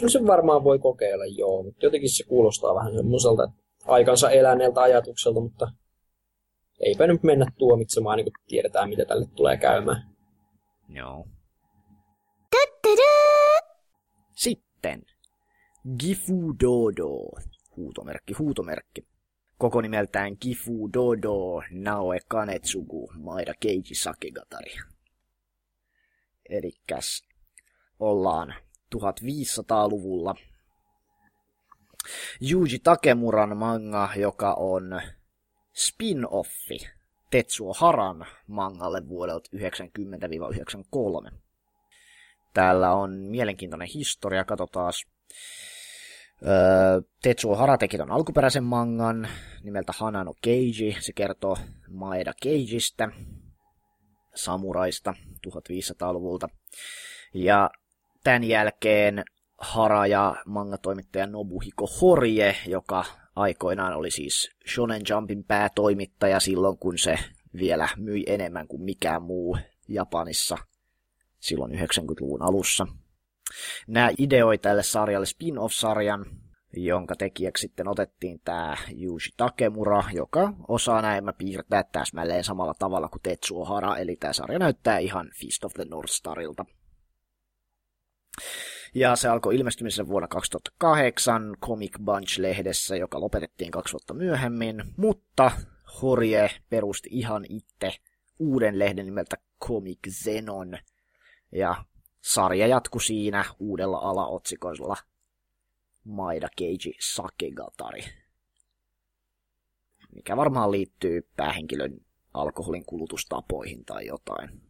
No se varmaan voi kokeilla, joo, mutta jotenkin se kuulostaa vähän semmoiselta, aikansa eläneeltä ajatukselta, mutta eipä nyt mennä tuomitsemaan, niin kuin tiedetään, mitä tälle tulee käymään. Joo. Sitten Gifu Dodo, huutomerkki, huutomerkki. Koko nimeltään Gifu Dodo Naoe Kanetsugu Maida Keiji Sakegatari. Elikkäs ollaan 1500-luvulla Yuji Takemuran manga, joka on spin-offi Tetsuo Haran mangalle vuodelta 90-93. Täällä on mielenkiintoinen historia, katsotaan. Öö, Tetsuo Hara teki ton alkuperäisen mangan nimeltä Hanano Keiji. Se kertoo Maeda Keijistä, samuraista 1500-luvulta. Ja tämän jälkeen Hara ja manga-toimittaja Nobuhiko Horie, joka aikoinaan oli siis Shonen Jumpin päätoimittaja silloin, kun se vielä myi enemmän kuin mikään muu Japanissa silloin 90-luvun alussa. Nämä ideoi tälle sarjalle spin-off-sarjan, jonka tekijäksi sitten otettiin tämä Yuji Takemura, joka osaa näemmä piirtää täsmälleen samalla tavalla kuin Tetsuo Hara, eli tämä sarja näyttää ihan Feast of the North Starilta. Ja se alkoi ilmestymisen vuonna 2008 Comic Bunch-lehdessä, joka lopetettiin kaksi vuotta myöhemmin, mutta Horje perusti ihan itse uuden lehden nimeltä Comic Zenon, ja sarja jatkui siinä uudella alaotsikoisella Maida Keiji Sakegatari, mikä varmaan liittyy päähenkilön alkoholin kulutustapoihin tai jotain.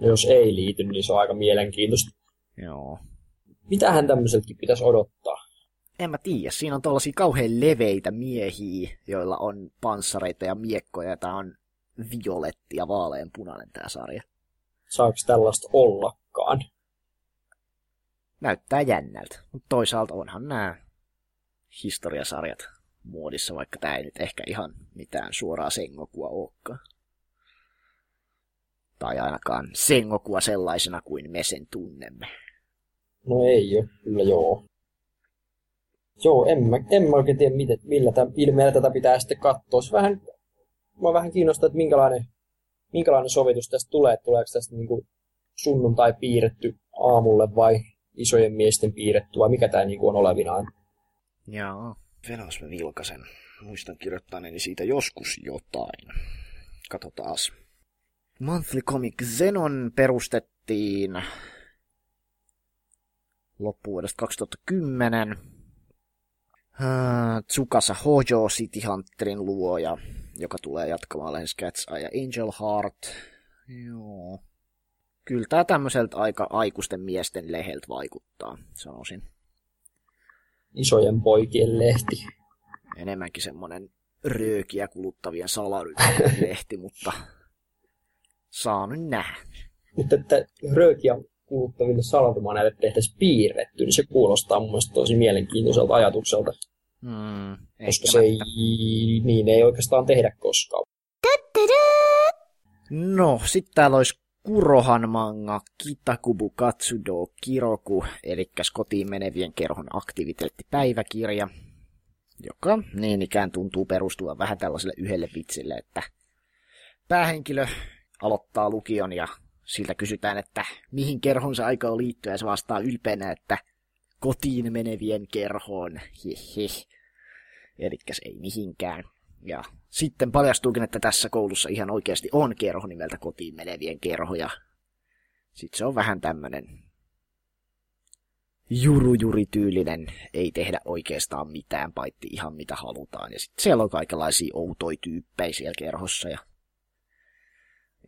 Jos ei liity, niin se on aika mielenkiintoista. Joo. Mitähän tämmöiseltäkin pitäisi odottaa? En mä tiedä. Siinä on tuollaisia kauhean leveitä miehiä, joilla on panssareita ja miekkoja. Tämä on violetti ja vaaleanpunainen tämä sarja. Saako tällaista ollakaan? Näyttää jännältä. Mutta toisaalta onhan nämä historiasarjat muodissa, vaikka tämä ei nyt ehkä ihan mitään suoraa sengokua olekaan. Tai ainakaan sengokua sellaisena kuin me sen tunnemme. No ei ole, kyllä joo. Joo, en mä, en mä oikein tiedä, miten, millä tämän, ilmeellä tätä pitää sitten katsoa. Se vähän, mä vähän kiinnostaa, että minkälainen, minkälainen sovitus tästä tulee. Tuleeko tästä niin kuin sunnuntai piirretty aamulle vai isojen miesten piirretty vai mikä tämä niin kuin on olevinaan? Joo, venos mä vilkasen. Muistan kirjoittaneeni siitä joskus jotain. Katsotaas. Monthly Comic Zenon perustettiin loppuvuodesta 2010. Uh, Tsukasa Hojo City Hunterin luoja, joka tulee jatkamaan lähes Cat's Eye ja Angel Heart. Joo. Kyllä tämä tämmöiseltä aika aikuisten miesten leheltä vaikuttaa, sanoisin. Isojen poikien lehti. Enemmänkin semmoinen röökiä kuluttavien salaryhmien (laughs) lehti, mutta saa nyt nähdä. Mutta että röökiä kuluttaville salatumaneille tehtäisiin piirretty, niin se kuulostaa mun mielestä tosi mielenkiintoiselta ajatukselta. Mm, koska se ei, niin ei oikeastaan tehdä koskaan. No, sitten täällä olisi Kurohan manga Kitakubu Katsudo Kiroku, eli kotiin menevien kerhon aktiviteettipäiväkirja, joka niin ikään tuntuu perustua vähän tällaiselle yhdelle vitsille, että päähenkilö aloittaa lukion ja siltä kysytään, että mihin kerhon se aikoo liittyä, ja se vastaa ylpeänä, että kotiin menevien kerhoon, hehe. Eli ei mihinkään. Ja sitten paljastuukin, että tässä koulussa ihan oikeasti on kerho nimeltä kotiin menevien kerhoja. Sitten se on vähän tämmönen jurujuri-tyylinen, ei tehdä oikeastaan mitään, paitsi ihan mitä halutaan. Ja sitten siellä on kaikenlaisia outoja tyyppejä siellä kerhossa. Ja...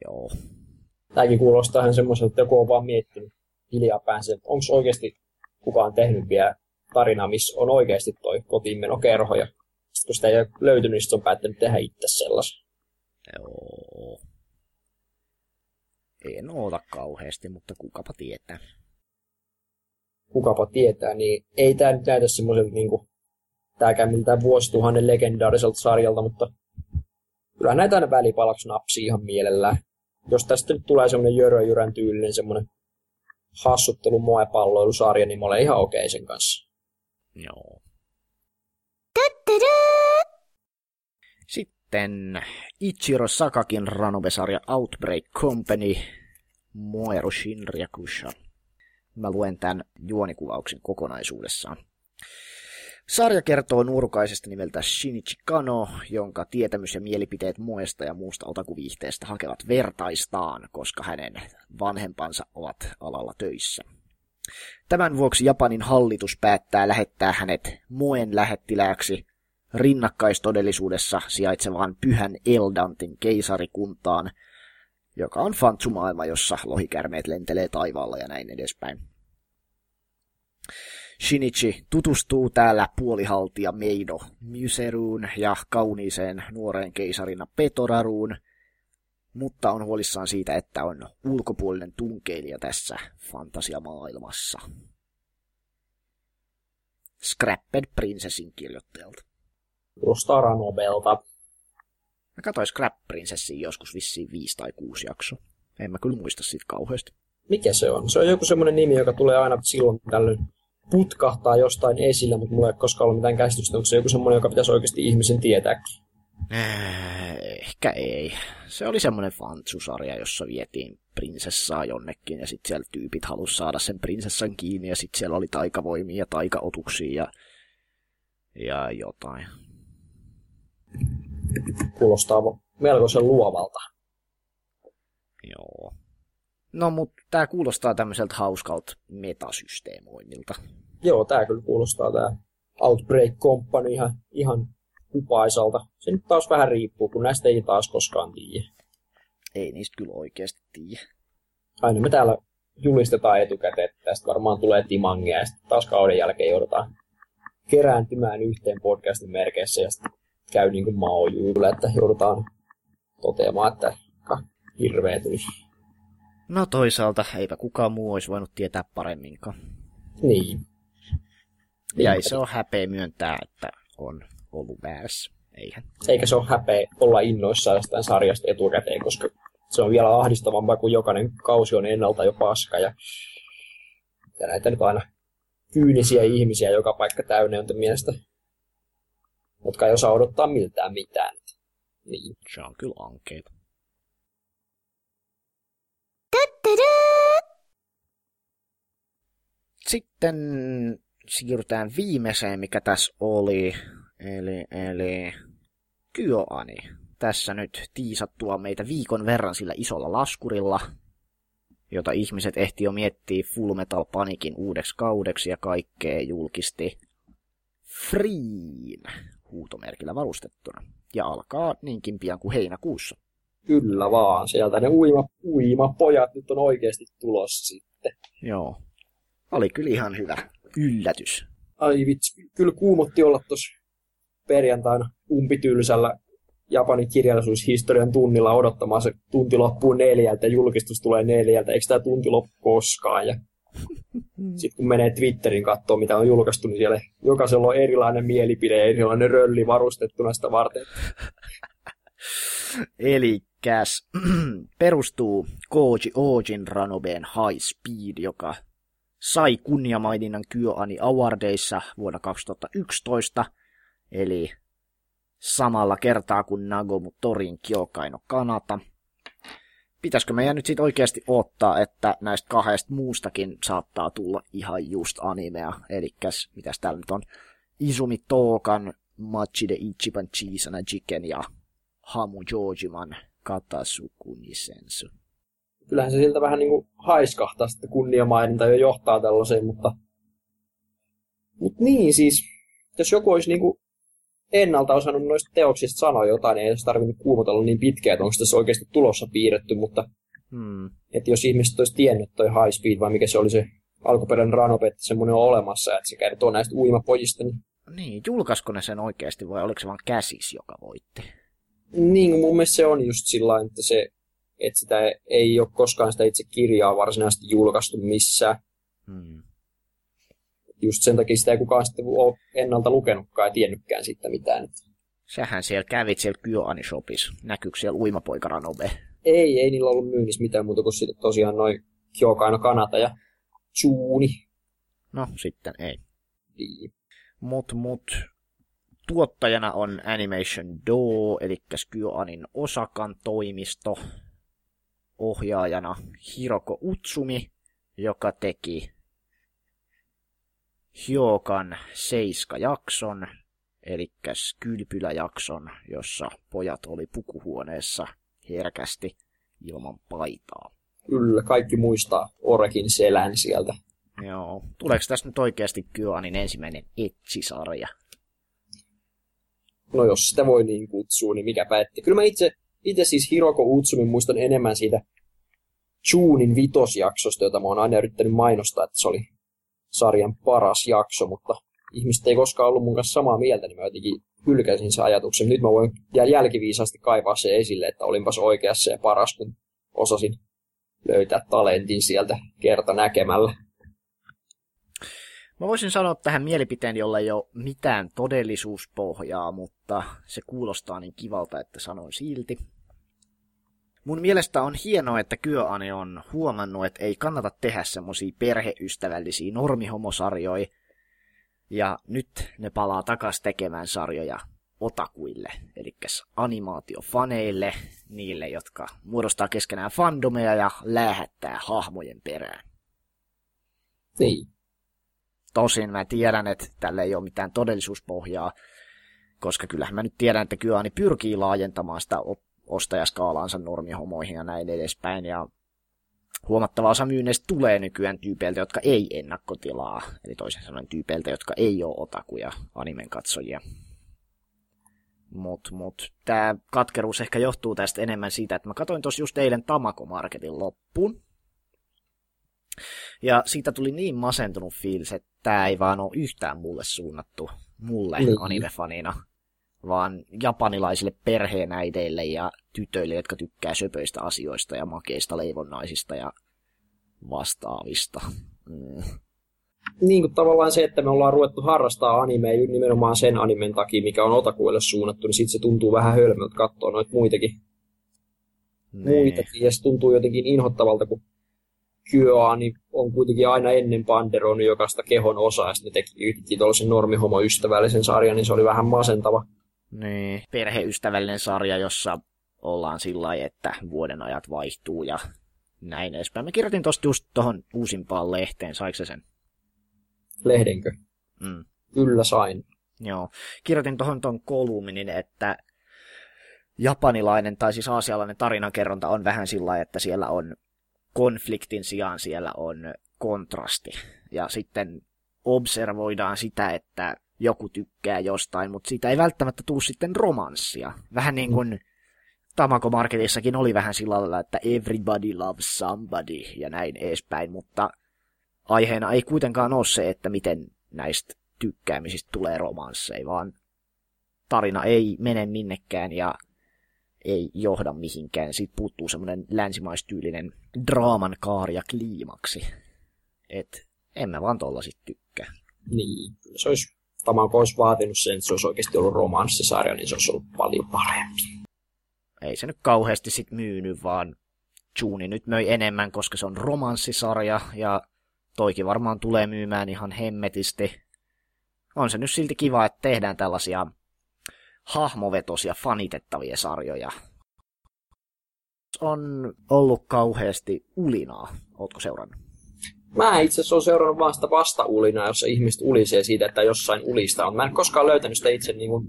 Joo. Tämäkin kuulostaa ihan semmoiselta, että joku on vaan miettinyt hiljaa päänsä, että onko oikeasti kukaan tehnyt vielä tarina, missä on oikeasti toi kotiinmenokerho. Ja kun sitä ei ole löytynyt, niin on päättänyt tehdä itse sellaisen. Joo. En oota kauheasti, mutta kukapa tietää. Kukapa tietää, niin ei tämä nyt näytä semmoiselta niin kuin, tääkään miltään vuosituhannen legendaariselta sarjalta, mutta kyllä näitä aina välipalaksi napsii ihan mielellään. Jos tästä nyt tulee semmoinen Jörö Jyrän tyylinen semmoinen hassuttelu moe-palloilusarja, niin mä olen ihan okei okay sen kanssa. Joo. Sitten Ichiro Sakakin ranobesarja Outbreak Company Moeru Shinryakusha. Mä luen tämän juonikuvauksen kokonaisuudessaan. Sarja kertoo nuorukaisesta nimeltä Shinichi Kano, jonka tietämys ja mielipiteet muesta ja muusta otakuviihteestä hakevat vertaistaan, koska hänen vanhempansa ovat alalla töissä. Tämän vuoksi Japanin hallitus päättää lähettää hänet Moen lähettilääksi rinnakkaistodellisuudessa sijaitsevaan pyhän Eldantin keisarikuntaan, joka on fantsumaailma, jossa lohikärmeet lentelee taivaalla ja näin edespäin. Shinichi tutustuu täällä puolihaltija Meido Myseruun ja kauniiseen nuoreen keisarina Petoraruun, mutta on huolissaan siitä, että on ulkopuolinen tunkeilija tässä fantasiamaailmassa. Scrapped Princessin kirjoittajalta. Kuulostaa Ranobelta. Mä katsoin Scrap Princessin joskus vissiin viisi tai kuusi jakso. En mä kyllä muista siitä kauheasti. Mikä se on? Se on joku semmoinen nimi, joka tulee aina silloin tällöin putkahtaa jostain esille, mutta mulla ei koskaan ollut mitään käsitystä. Onko se joku semmoinen, joka pitäisi oikeasti ihmisen tietääkin? Äh, ehkä ei. Se oli semmoinen fantsusarja, jossa vietiin prinsessaa jonnekin ja sitten siellä tyypit halusi saada sen prinsessan kiinni ja sitten siellä oli taikavoimia ja taikaotuksia ja, ja jotain. Kuulostaa melkoisen luovalta. Joo. No, mutta tämä kuulostaa tämmöiseltä hauskalta metasysteemoinnilta. Joo, tämä kyllä kuulostaa tämä Outbreak Company ihan, ihan kupaisalta. Se nyt taas vähän riippuu, kun näistä ei taas koskaan tiedä. Ei niistä kyllä oikeasti tiedä. Aina me täällä julistetaan etukäteen, että tästä varmaan tulee timangia, ja sitten taas kauden jälkeen joudutaan kerääntymään yhteen podcastin merkeissä, ja sitten käy niin kuin maojuille, että joudutaan toteamaan, että hirveä tuli. No toisaalta eipä kukaan muu olisi voinut tietää paremminkaan. Niin. Ja ei se ole häpeä myöntää, että on ollut väärässä. Eihän. Eikä se ole häpeä olla innoissaan jostain sarjasta etukäteen, koska se on vielä ahdistavampaa, kun jokainen kausi on ennalta jo paska. Ja, ja näitä nyt aina kyynisiä ihmisiä joka paikka täynnä on mielestä, jotka ei osaa odottaa miltään mitään. Niin. Se on kyllä ankeita. Sitten siirrytään viimeiseen, mikä tässä oli, eli, eli Kyoani. Tässä nyt tiisattua meitä viikon verran sillä isolla laskurilla, jota ihmiset ehti jo miettiä Full Metal Panikin uudeksi kaudeksi ja kaikkea julkisti Freen huutomerkillä varustettuna. Ja alkaa niinkin pian kuin heinäkuussa. Kyllä vaan, sieltä ne uima, uima pojat nyt on oikeasti tulossa sitten. Joo. Oli kyllä ihan hyvä yllätys. Ai vitsi, kyllä kuumotti olla tuossa perjantaina umpitylsällä Japanin kirjallisuushistorian tunnilla odottamaan se tunti loppuu neljältä ja julkistus tulee neljältä, eikö tämä tunti loppu koskaan. Ja sitten kun menee Twitterin katsoa, mitä on julkaistu, niin siellä jokaisella on erilainen mielipide ja erilainen rölli varustettuna sitä varten. Eli (clears throat) perustuu Koji Ojin Ranobeen High Speed, joka sai kunniamaininnan Kyoani Awardeissa vuonna 2011, eli samalla kertaa kuin Nagomu Torin Kyokaino Kanata. Pitäisikö meidän nyt sitten oikeasti ottaa, että näistä kahdesta muustakin saattaa tulla ihan just animea, eli mitäs täällä nyt on, Izumi Tokan, Machide Ichiban Chisana Jiken ja Hamu Jojiman Katasuku Nisensu. Kyllähän se siltä vähän niin kuin haiskahtaa sitten kunniamaininta jo johtaa tällaiseen, mutta... Mutta niin siis, jos joku olisi niin kuin ennalta osannut noista teoksista sanoa jotain, niin ei olisi tarvinnut kuumotella niin pitkään, että onko tässä oikeasti tulossa piirretty, mutta hmm. että jos ihmiset olisi tiennyt toi High Speed, vai mikä se oli se alkuperäinen Ranop, että semmoinen on olemassa, että se kertoo näistä uimapojista. Niin, niin julkaisko ne sen oikeasti vai oliko se vain käsis, joka voitti? Niin, mun mielestä se on just sillä että se että sitä ei ole koskaan sitä itse kirjaa varsinaisesti julkaistu missään. Hmm just sen takia sitä ei kukaan sitten ole ennalta lukenutkaan ja tiennytkään siitä mitään. Sähän siellä kävit siellä Kyoani Shopissa. Näkyykö siellä uimapoikaranobe? Ei, ei niillä ollut myynnissä mitään muuta kuin sitten tosiaan noin Kyokaino Kanata ja Tsuuni. No, sitten ei. Niin. Mut, mut, tuottajana on Animation Do, eli Kyoanin Osakan toimisto. Ohjaajana Hiroko Utsumi, joka teki Hiokan Seiska-jakson, eli kylpyläjakson, jossa pojat oli pukuhuoneessa herkästi ilman paitaa. Kyllä, kaikki muistaa Orekin selän sieltä. Joo. Tuleeko tässä nyt oikeasti Kyoanin ensimmäinen etsisarja? No jos sitä voi niin kutsua, niin mikä päätti. Kyllä mä itse, itse siis Hiroko Utsumin muistan enemmän siitä Chuunin vitosjaksosta, jota mä oon aina yrittänyt mainostaa, että se oli sarjan paras jakso, mutta ihmiset ei koskaan ollut mun kanssa samaa mieltä, niin mä jotenkin hylkäsin sen ajatuksen. Nyt mä voin jälkiviisaasti kaivaa se esille, että olinpas oikeassa ja paras, kun osasin löytää talentin sieltä kerta näkemällä. Mä voisin sanoa tähän mielipiteen, jolla ei ole mitään todellisuuspohjaa, mutta se kuulostaa niin kivalta, että sanoin silti. Mun mielestä on hienoa, että Kyoane on huomannut, että ei kannata tehdä semmosia perheystävällisiä normihomosarjoja. Ja nyt ne palaa takas tekemään sarjoja otakuille, eli animaatiofaneille, niille, jotka muodostaa keskenään fandomeja ja lähettää hahmojen perään. Niin. Tosin mä tiedän, että tällä ei ole mitään todellisuuspohjaa, koska kyllähän mä nyt tiedän, että Kyoani pyrkii laajentamaan sitä ostajaskaalaansa normihomoihin ja näin edespäin. Ja huomattava osa myynneistä tulee nykyään tyypeiltä, jotka ei ennakkotilaa. Eli toisin sanoen tyypeiltä, jotka ei ole otakuja animen katsojia. Mut, mut, tää katkeruus ehkä johtuu tästä enemmän siitä, että mä katsoin tuossa just eilen Tamako Marketin loppuun. Ja siitä tuli niin masentunut fiilis, että tää ei vaan ole yhtään mulle suunnattu, mulle niin. anime-fanina vaan japanilaisille perheenäideille ja tytöille, jotka tykkää söpöistä asioista ja makeista leivonnaisista ja vastaavista. Mm. Niin kuin tavallaan se, että me ollaan ruvettu harrastaa animea nimenomaan sen animen takia, mikä on otakuille suunnattu, niin sitten se tuntuu vähän hölmöltä katsoa noita muitakin. Nee. Muitakin, ja se tuntuu jotenkin inhottavalta, kun Kyoani on kuitenkin aina ennen Panderon jokaista kehon osaa, ja sitten ne teki yhtäkkiä tuollaisen normihomo-ystävällisen sarjan, niin se oli vähän masentava. Niin, perheystävällinen sarja, jossa ollaan sillä että vuoden ajat vaihtuu ja näin edespäin. Mä kirjoitin tosta just tohon uusimpaan lehteen, saiko sen? Lehdenkö? Mm. Kyllä sain. Joo. Kirjoitin tohon ton kolumnin, että japanilainen tai siis aasialainen tarinankerronta on vähän sillä että siellä on konfliktin sijaan siellä on kontrasti. Ja sitten observoidaan sitä, että joku tykkää jostain, mutta siitä ei välttämättä tule sitten romanssia. Vähän niin kuin Tamako Marketissakin oli vähän sillä lailla, että everybody loves somebody ja näin edespäin, mutta aiheena ei kuitenkaan ole se, että miten näistä tykkäämisistä tulee romansseja, vaan tarina ei mene minnekään ja ei johda mihinkään. Siitä puuttuu semmoinen länsimaistyylinen draaman kaari ja kliimaksi. Et en mä vaan tollasit tykkää. Niin, se olisi, Tamako olisi vaatinut sen, että se olisi oikeasti ollut romanssisarja, niin se olisi ollut paljon parempi. Ei se nyt kauheasti sit myynyt, vaan Juni nyt möi enemmän, koska se on romanssisarja, ja toikin varmaan tulee myymään ihan hemmetisti. On se nyt silti kiva, että tehdään tällaisia hahmovetosia fanitettavia sarjoja. On ollut kauheasti ulinaa. Ootko seurannut? Mä itse asiassa olen seurannut vaan sitä vastaulinaa, jossa ihmiset ulisee siitä, että jossain ulista on. Mä en koskaan löytänyt sitä itse niin kuin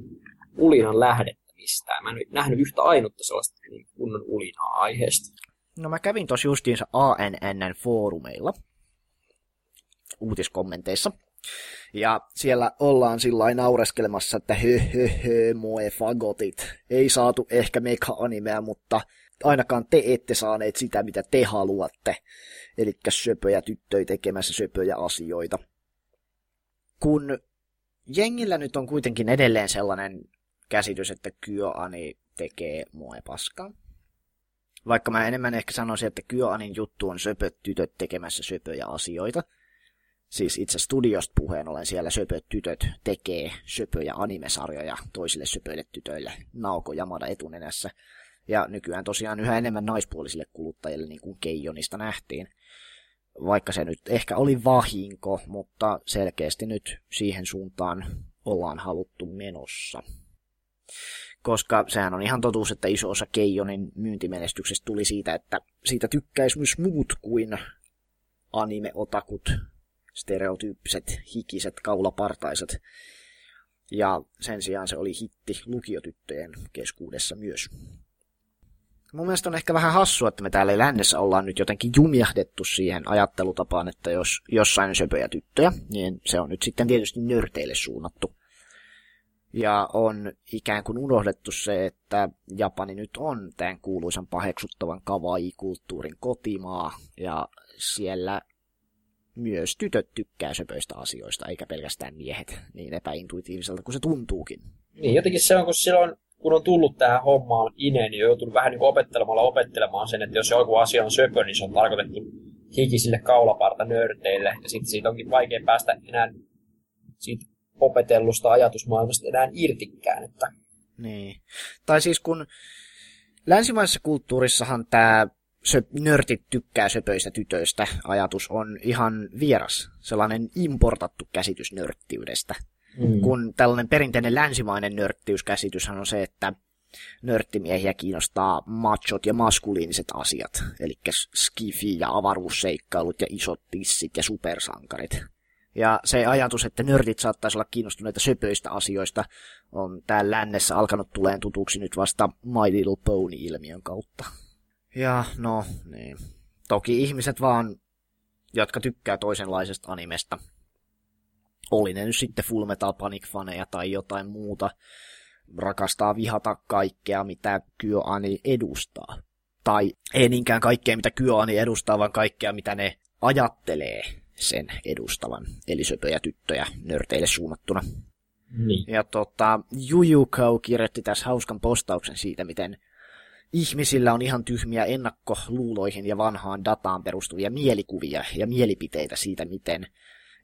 ulinan lähdettä mistään. Mä en nähnyt yhtä ainutta sellaista niin kunnon ulinaa aiheesta. No mä kävin tosi justiinsa ANNn foorumeilla uutiskommenteissa. Ja siellä ollaan sillä naureskelemassa, että hö hö hö, moe fagotit. Ei saatu ehkä meka-animea, mutta ainakaan te ette saaneet sitä, mitä te haluatte. Eli söpöjä tyttöjä tekemässä söpöjä asioita. Kun jengillä nyt on kuitenkin edelleen sellainen käsitys, että Kyoani tekee moe paskaa. Vaikka mä enemmän ehkä sanoisin, että Kyoanin juttu on söpöt tytöt tekemässä söpöjä asioita – Siis itse studiosta puheen ollen siellä söpöt tytöt tekee söpöjä animesarjoja toisille söpöille tytöille Naoko Yamada etunenässä. Ja nykyään tosiaan yhä enemmän naispuolisille kuluttajille, niin kuin Keijonista nähtiin. Vaikka se nyt ehkä oli vahinko, mutta selkeästi nyt siihen suuntaan ollaan haluttu menossa. Koska sehän on ihan totuus, että iso osa Keijonin myyntimenestyksestä tuli siitä, että siitä tykkäisi myös muut kuin anime-otakut stereotyyppiset, hikiset, kaulapartaiset. Ja sen sijaan se oli hitti lukiotyttöjen keskuudessa myös. Mun mielestä on ehkä vähän hassua, että me täällä lännessä ollaan nyt jotenkin jumjahdettu siihen ajattelutapaan, että jos jossain on söpöjä tyttöjä, niin se on nyt sitten tietysti nörteille suunnattu. Ja on ikään kuin unohdettu se, että Japani nyt on tämän kuuluisan paheksuttavan kawaii-kulttuurin kotimaa, ja siellä myös tytöt tykkää söpöistä asioista, eikä pelkästään miehet, niin epäintuitiiviselta kuin se tuntuukin. Niin, jotenkin se on, kun silloin kun on tullut tähän hommaan ine, niin on joutunut vähän niin opettelemalla opettelemaan sen, että jos joku asia on söpö, niin se on tarkoitettu hikisille kaulaparta nörteille, ja sitten siitä onkin vaikea päästä enää siitä opetellusta ajatusmaailmasta enää irtikään. Että... Niin. Tai siis kun länsimaisessa kulttuurissahan tämä söp, nörtit tykkää söpöistä tytöistä ajatus on ihan vieras, sellainen importattu käsitys nörttiydestä. Mm. Kun tällainen perinteinen länsimainen nörttiyskäsityshän on se, että nörttimiehiä kiinnostaa machot ja maskuliiniset asiat, eli skifi ja avaruusseikkailut ja isot tissit ja supersankarit. Ja se ajatus, että nörtit saattaisi olla kiinnostuneita söpöistä asioista, on täällä lännessä alkanut tuleen tutuksi nyt vasta My Little Pony-ilmiön kautta. Ja no, niin. Toki ihmiset vaan, jotka tykkää toisenlaisesta animesta, oli ne nyt sitten Full Metal Panic-faneja tai jotain muuta, rakastaa vihata kaikkea, mitä KyoAni edustaa. Tai ei niinkään kaikkea, mitä KyoAni edustaa, vaan kaikkea, mitä ne ajattelee sen edustavan. Eli söpöjä tyttöjä nörteille suunnattuna. Niin. Ja tota, Jujukau kirjoitti tässä hauskan postauksen siitä, miten ihmisillä on ihan tyhmiä ennakkoluuloihin ja vanhaan dataan perustuvia mielikuvia ja mielipiteitä siitä, miten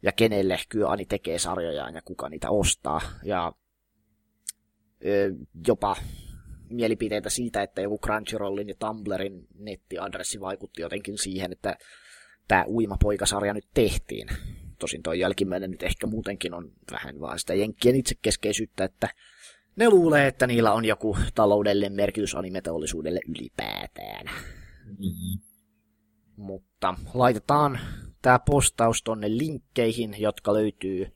ja kenelle Kyani tekee sarjojaan ja kuka niitä ostaa. Ja ö, jopa mielipiteitä siitä, että joku Crunchyrollin ja Tumblrin nettiadressi vaikutti jotenkin siihen, että tämä Uima-poikasarja nyt tehtiin. Tosin toi jälkimmäinen nyt ehkä muutenkin on vähän vaan sitä jenkkien itsekeskeisyyttä, että ne luulee, että niillä on joku taloudellinen merkitys animeteollisuudelle ylipäätään. Mm-hmm. Mutta laitetaan tämä postaus tonne linkkeihin, jotka löytyy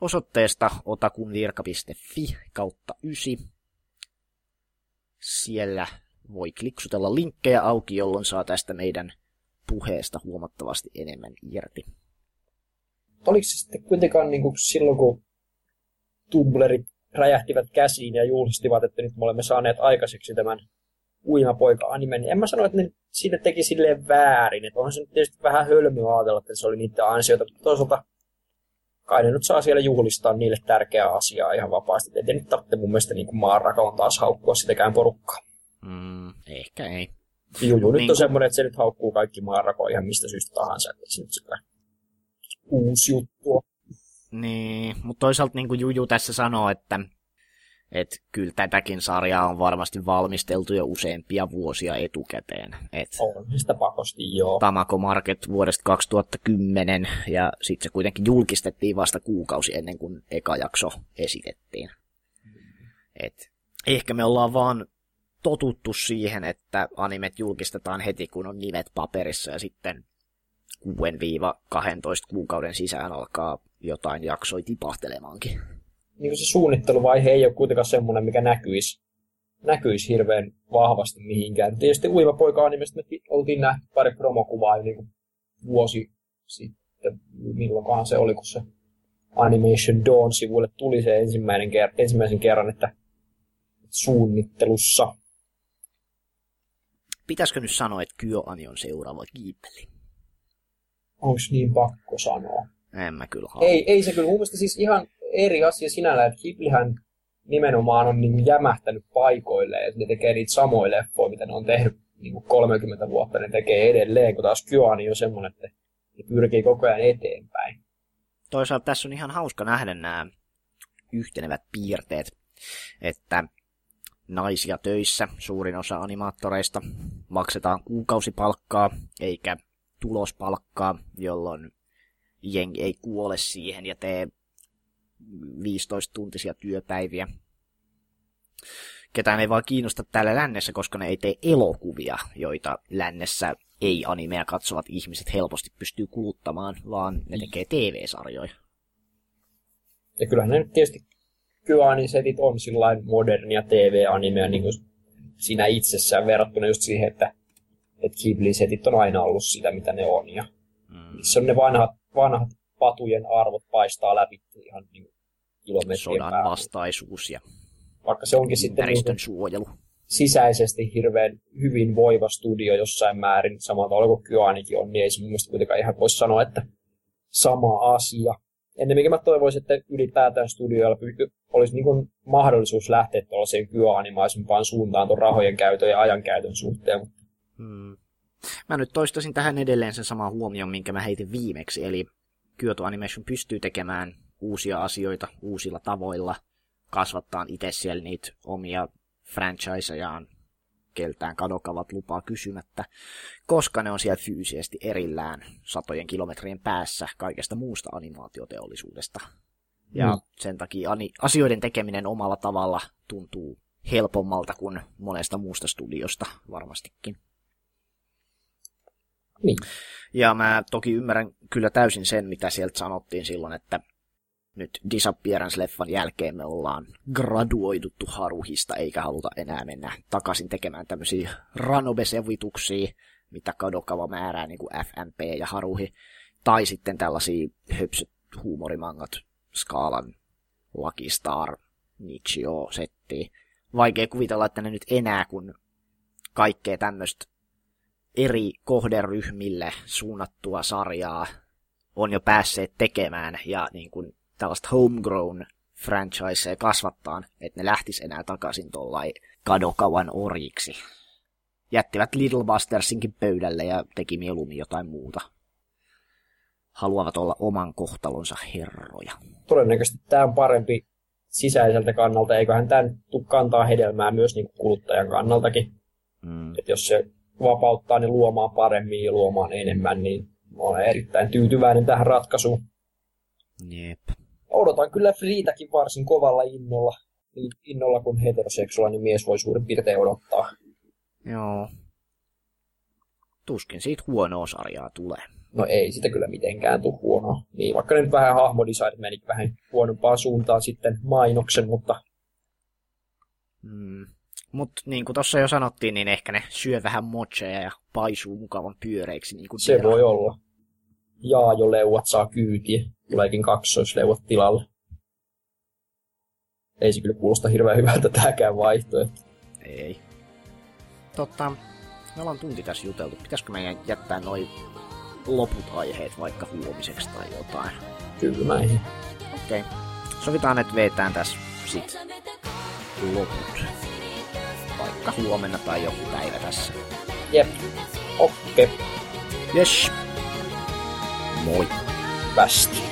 osoitteesta otakunvirka.fi kautta 9. Siellä voi kliksutella linkkejä auki, jolloin saa tästä meidän puheesta huomattavasti enemmän irti. Oliko se sitten kuitenkaan niin kuin silloin, kun Tumblri räjähtivät käsiin ja juhlistivat, että nyt me olemme saaneet aikaiseksi tämän uimapoika-anime, niin en mä sano, että ne siitä teki silleen väärin. Että onhan se nyt tietysti vähän hölmöä ajatella, että se oli niiden ansiota, mutta toisaalta kai ne nyt saa siellä juhlistaa niille tärkeää asiaa ihan vapaasti. Ei nyt tarvitse mun mielestä niin maanrakoon taas haukkua sitäkään porukkaa. Mm, ehkä ei. Juju nyt niin on semmoinen, että se nyt haukkuu kaikki maanrakoa ihan mistä syystä tahansa. Että se nyt sitä uusi juttu Niin, mutta toisaalta niin kuin Juju tässä sanoo, että et kyllä tätäkin sarjaa on varmasti valmisteltu jo useampia vuosia etukäteen. Et on sitä pakosti, joo. Tamako Market vuodesta 2010, ja sitten se kuitenkin julkistettiin vasta kuukausi ennen kuin eka jakso esitettiin. Et ehkä me ollaan vaan totuttu siihen, että animet julkistetaan heti, kun on nimet paperissa, ja sitten 6-12 kuukauden sisään alkaa jotain jaksoi tipahtelemaankin niin se suunnitteluvaihe ei ole kuitenkaan semmoinen, mikä näkyisi, näkyisi hirveän vahvasti mihinkään. Tietysti Uiva poika animesta me oltiin nähty pari promokuvaa jo niin vuosi sitten, milloinkohan se oli, kun se Animation Dawn-sivuille tuli se ensimmäinen ker- ensimmäisen kerran, että suunnittelussa. Pitäisikö nyt sanoa, että KyoAni on seuraava Ghibli? Onko niin pakko sanoa? En mä kyllä halua. Ei, ei se kyllä. Mun siis ihan eri asia sinällä, että Ghiblihän nimenomaan on niin jämähtänyt paikoille, että ne tekee niitä samoja leffoja, mitä ne on tehnyt niin kuin 30 vuotta, ne tekee edelleen, kun taas Kyoani on semmoinen, että ne pyrkii koko ajan eteenpäin. Toisaalta tässä on ihan hauska nähdä nämä yhtenevät piirteet, että naisia töissä, suurin osa animaattoreista, maksetaan kuukausipalkkaa eikä tulospalkkaa, jolloin jengi ei kuole siihen ja tee 15-tuntisia työpäiviä. Ketään ei vaan kiinnosta täällä lännessä, koska ne ei tee elokuvia, joita lännessä ei-animea katsovat ihmiset helposti pystyy kuluttamaan, vaan ne tekee TV-sarjoja. Ja kyllähän ne nyt tietysti Kyoani-setit on sillain modernia TV-animea niin kuin siinä itsessään verrattuna just siihen, että, että Ghibli-setit on aina ollut sitä, mitä ne on. Ja mm. se on ne vanhat, vanhat patujen arvot paistaa läpi ihan niin kilometrien Sodan päälle. vastaisuus ja Vaikka se onkin sitten niin suojelu. sisäisesti hirveän hyvin voiva studio jossain määrin, samalla tavalla kuin Kyoanikin on, niin ei se mun mielestä kuitenkaan ihan voisi sanoa, että sama asia. Ennemminkin mä toivoisin, että ylipäätään studioilla olisi niin mahdollisuus lähteä tuollaiseen kyoanimaisempaan suuntaan tuon rahojen käytön ja ajankäytön suhteen. Hmm. Mä nyt toistaisin tähän edelleen sen saman huomion, minkä mä heitin viimeksi, eli Kyoto Animation pystyy tekemään uusia asioita uusilla tavoilla, kasvattaa itse siellä niitä omia franchisejaan keltään kadokavat lupaa kysymättä, koska ne on siellä fyysisesti erillään satojen kilometrien päässä kaikesta muusta animaatioteollisuudesta. Ja mm. sen takia asioiden tekeminen omalla tavalla tuntuu helpommalta kuin monesta muusta studiosta varmastikin. Niin. Ja mä toki ymmärrän kyllä täysin sen, mitä sieltä sanottiin silloin, että nyt Disappearance-leffan jälkeen me ollaan graduoiduttu Haruhista, eikä haluta enää mennä takaisin tekemään tämmöisiä ranobesevituksia, mitä Kadokawa määrää, niin kuin FNP ja Haruhi, tai sitten tällaisia höpsöt huumorimangat skaalan Lucky Star, Nichio setti. Vaikea kuvitella, että ne nyt enää, kun kaikkea tämmöistä eri kohderyhmille suunnattua sarjaa on jo päässeet tekemään ja niin kuin tällaista homegrown franchisea kasvattaa, että ne lähtis enää takaisin tuollain kadokavan orjiksi. Jättivät Little Bustersinkin pöydälle ja teki mieluummin jotain muuta. Haluavat olla oman kohtalonsa herroja. Todennäköisesti tämä on parempi sisäiseltä kannalta, eiköhän tämä kantaa hedelmää myös niin kuluttajan kannaltakin. Mm. Et jos se vapauttaa ne luomaan paremmin ja luomaan enemmän, niin olen erittäin tyytyväinen tähän ratkaisuun. Jep odotan kyllä Friitäkin varsin kovalla innolla, niin innolla kun heteroseksuaalinen mies voi suurin piirtein odottaa. Joo. Tuskin siitä huonoa sarjaa tulee. No ei sitä kyllä mitenkään tule huonoa. Niin, vaikka ne nyt vähän hahmodesignit meni vähän huonompaan suuntaan sitten mainoksen, mutta... Mm. Mutta niin kuin tuossa jo sanottiin, niin ehkä ne syö vähän mocheja ja paisuu mukavan pyöreiksi. Niin kuin Se tiedä. voi olla. Jaa, jo leuat saa kyytiä. Tuleekin kaksoisleuat tilalle. Ei se kyllä kuulosta hirveän hyvältä tääkään vaihtoehto. Ei. Totta, me ollaan tunti tässä juteltu. Pitäisikö meidän jättää noin loput aiheet vaikka huomiseksi tai jotain? Kyllä näihin. Okei. Okay. Sovitaan, että vetään tässä sit loput vaikka huomenna tai joku päivä tässä. Jep. Okei. Okay. Yes. Moi. Västi.